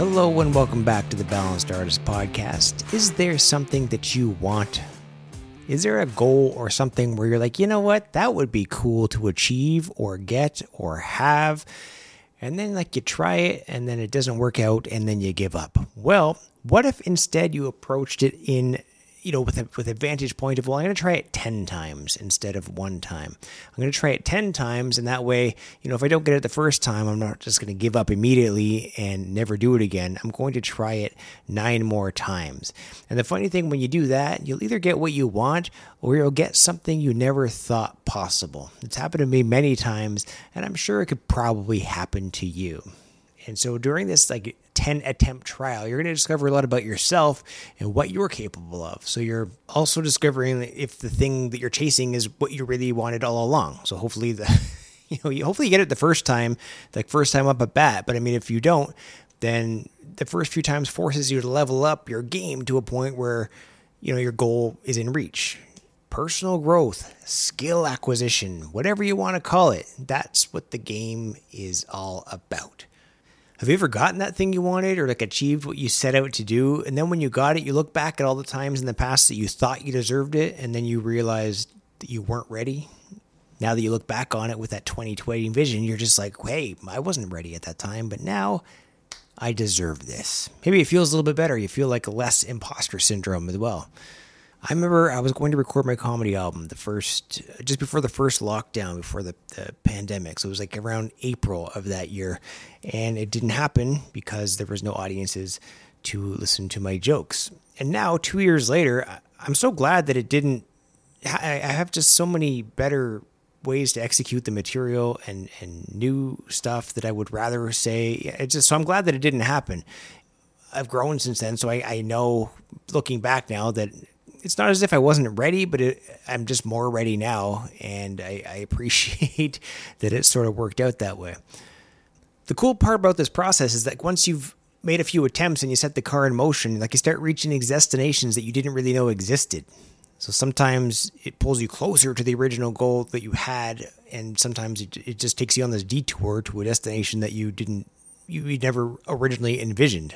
Hello and welcome back to the Balanced Artist Podcast. Is there something that you want? Is there a goal or something where you're like, you know what, that would be cool to achieve or get or have? And then, like, you try it and then it doesn't work out and then you give up. Well, what if instead you approached it in you know, with a with a vantage point of well, I'm going to try it ten times instead of one time. I'm going to try it ten times, and that way, you know, if I don't get it the first time, I'm not just going to give up immediately and never do it again. I'm going to try it nine more times. And the funny thing, when you do that, you'll either get what you want or you'll get something you never thought possible. It's happened to me many times, and I'm sure it could probably happen to you. And so during this like 10 attempt trial, you're going to discover a lot about yourself and what you're capable of. So you're also discovering if the thing that you're chasing is what you really wanted all along. So hopefully the you know, you hopefully you get it the first time, like first time up at bat, but I mean if you don't, then the first few times forces you to level up your game to a point where you know your goal is in reach personal growth, skill acquisition, whatever you want to call it. That's what the game is all about. Have you ever gotten that thing you wanted or like achieved what you set out to do? And then when you got it, you look back at all the times in the past that you thought you deserved it, and then you realized that you weren't ready. Now that you look back on it with that 2020 vision, you're just like, hey, I wasn't ready at that time, but now I deserve this. Maybe it feels a little bit better. You feel like less imposter syndrome as well. I remember I was going to record my comedy album the first, just before the first lockdown, before the, the pandemic. So it was like around April of that year. And it didn't happen because there was no audiences to listen to my jokes. And now, two years later, I'm so glad that it didn't. I have just so many better ways to execute the material and, and new stuff that I would rather say. It's just, so I'm glad that it didn't happen. I've grown since then, so I, I know looking back now that it's not as if I wasn't ready, but it, I'm just more ready now, and I, I appreciate that it sort of worked out that way. The cool part about this process is that once you've made a few attempts and you set the car in motion, like you start reaching destinations that you didn't really know existed. So sometimes it pulls you closer to the original goal that you had, and sometimes it, it just takes you on this detour to a destination that you didn't, you never originally envisioned.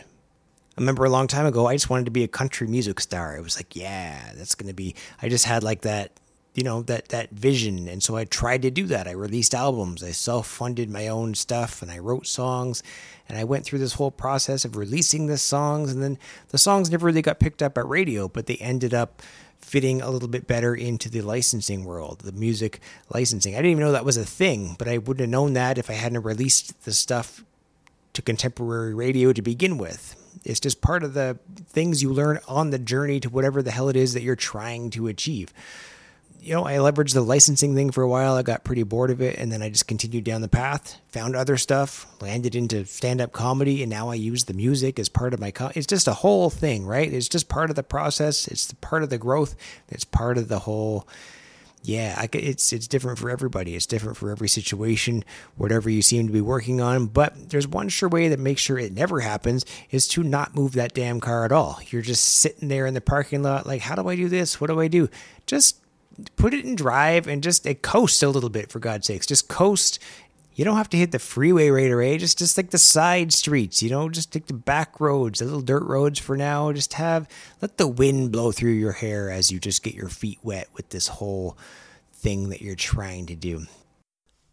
I remember a long time ago, I just wanted to be a country music star. I was like, yeah, that's going to be, I just had like that, you know, that, that vision. And so I tried to do that. I released albums, I self funded my own stuff, and I wrote songs. And I went through this whole process of releasing the songs. And then the songs never really got picked up at radio, but they ended up fitting a little bit better into the licensing world, the music licensing. I didn't even know that was a thing, but I wouldn't have known that if I hadn't released the stuff to contemporary radio to begin with. It's just part of the things you learn on the journey to whatever the hell it is that you're trying to achieve. You know, I leveraged the licensing thing for a while. I got pretty bored of it. And then I just continued down the path, found other stuff, landed into stand up comedy. And now I use the music as part of my, it's just a whole thing, right? It's just part of the process. It's part of the growth. It's part of the whole yeah, I, it's it's different for everybody. It's different for every situation, whatever you seem to be working on. But there's one sure way that makes sure it never happens is to not move that damn car at all. You're just sitting there in the parking lot, like, how do I do this? What do I do? Just put it in drive and just coast a little bit for God's sakes. Just coast you don't have to hit the freeway right away. Just just like the side streets, you know, just take the back roads, the little dirt roads for now. Just have let the wind blow through your hair as you just get your feet wet with this whole thing that you're trying to do.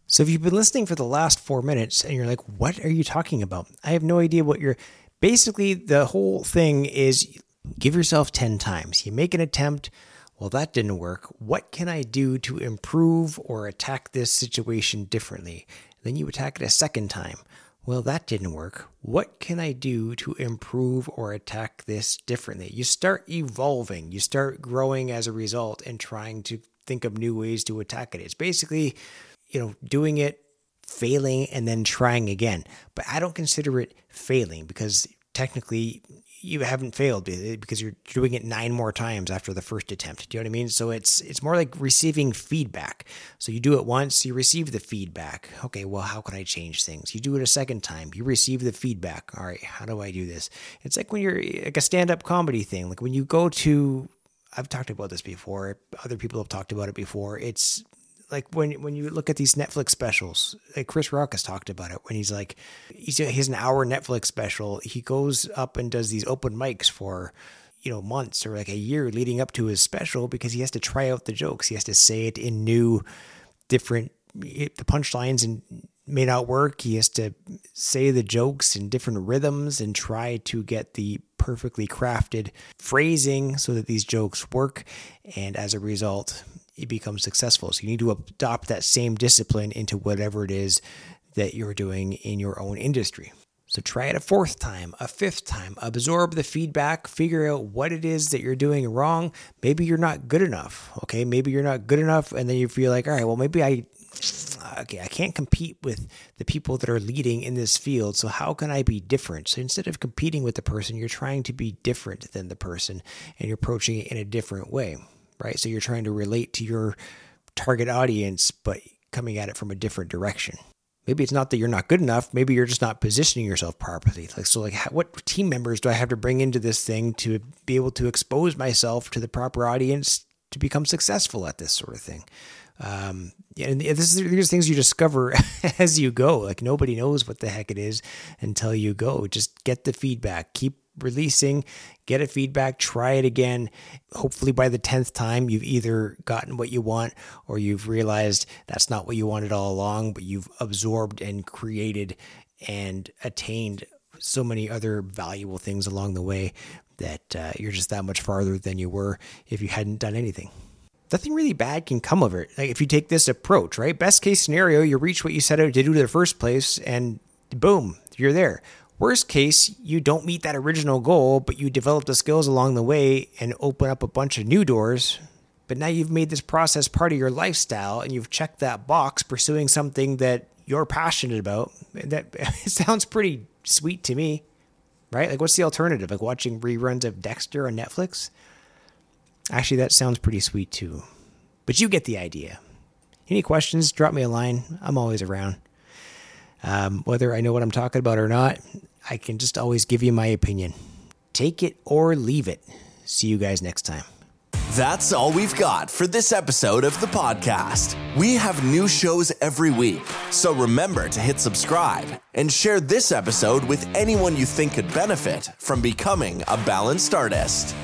So if you've been listening for the last four minutes and you're like, what are you talking about? I have no idea what you're basically the whole thing is give yourself 10 times. You make an attempt well, that didn't work. What can I do to improve or attack this situation differently? Then you attack it a second time. Well, that didn't work. What can I do to improve or attack this differently? You start evolving, you start growing as a result and trying to think of new ways to attack it. It's basically, you know, doing it, failing, and then trying again. But I don't consider it failing because technically you haven't failed eh, because you're doing it nine more times after the first attempt. Do you know what I mean? So it's it's more like receiving feedback. So you do it once, you receive the feedback. Okay, well, how can I change things? You do it a second time, you receive the feedback. All right, how do I do this? It's like when you're like a stand-up comedy thing. Like when you go to I've talked about this before. Other people have talked about it before. It's like when when you look at these Netflix specials, like Chris Rock has talked about it when he's like he's he has an hour Netflix special. He goes up and does these open mics for you know months or like a year leading up to his special because he has to try out the jokes. He has to say it in new, different the punchlines and may not work. He has to say the jokes in different rhythms and try to get the perfectly crafted phrasing so that these jokes work. And as a result, you become successful. So you need to adopt that same discipline into whatever it is that you're doing in your own industry. So try it a fourth time, a fifth time, absorb the feedback, figure out what it is that you're doing wrong. Maybe you're not good enough. Okay. Maybe you're not good enough. And then you feel like, all right, well, maybe I, okay, I can't compete with the people that are leading in this field. So how can I be different? So instead of competing with the person, you're trying to be different than the person and you're approaching it in a different way right? So you're trying to relate to your target audience, but coming at it from a different direction. Maybe it's not that you're not good enough. Maybe you're just not positioning yourself properly. Like so, like what team members do I have to bring into this thing to be able to expose myself to the proper audience to become successful at this sort of thing? Um, and this is, these are things you discover as you go. Like nobody knows what the heck it is until you go. Just get the feedback. Keep releasing, get a feedback, try it again. Hopefully, by the 10th time, you've either gotten what you want or you've realized that's not what you wanted all along, but you've absorbed and created and attained so many other valuable things along the way that uh, you're just that much farther than you were if you hadn't done anything. Nothing really bad can come of it. Like if you take this approach, right? Best case scenario, you reach what you set out to do to the first place, and boom, you're there. Worst case, you don't meet that original goal, but you develop the skills along the way and open up a bunch of new doors. But now you've made this process part of your lifestyle and you've checked that box pursuing something that you're passionate about. That sounds pretty sweet to me, right? Like, what's the alternative? Like watching reruns of Dexter on Netflix? Actually, that sounds pretty sweet too. But you get the idea. Any questions? Drop me a line. I'm always around. Um, whether I know what I'm talking about or not, I can just always give you my opinion. Take it or leave it. See you guys next time. That's all we've got for this episode of the podcast. We have new shows every week, so remember to hit subscribe and share this episode with anyone you think could benefit from becoming a balanced artist.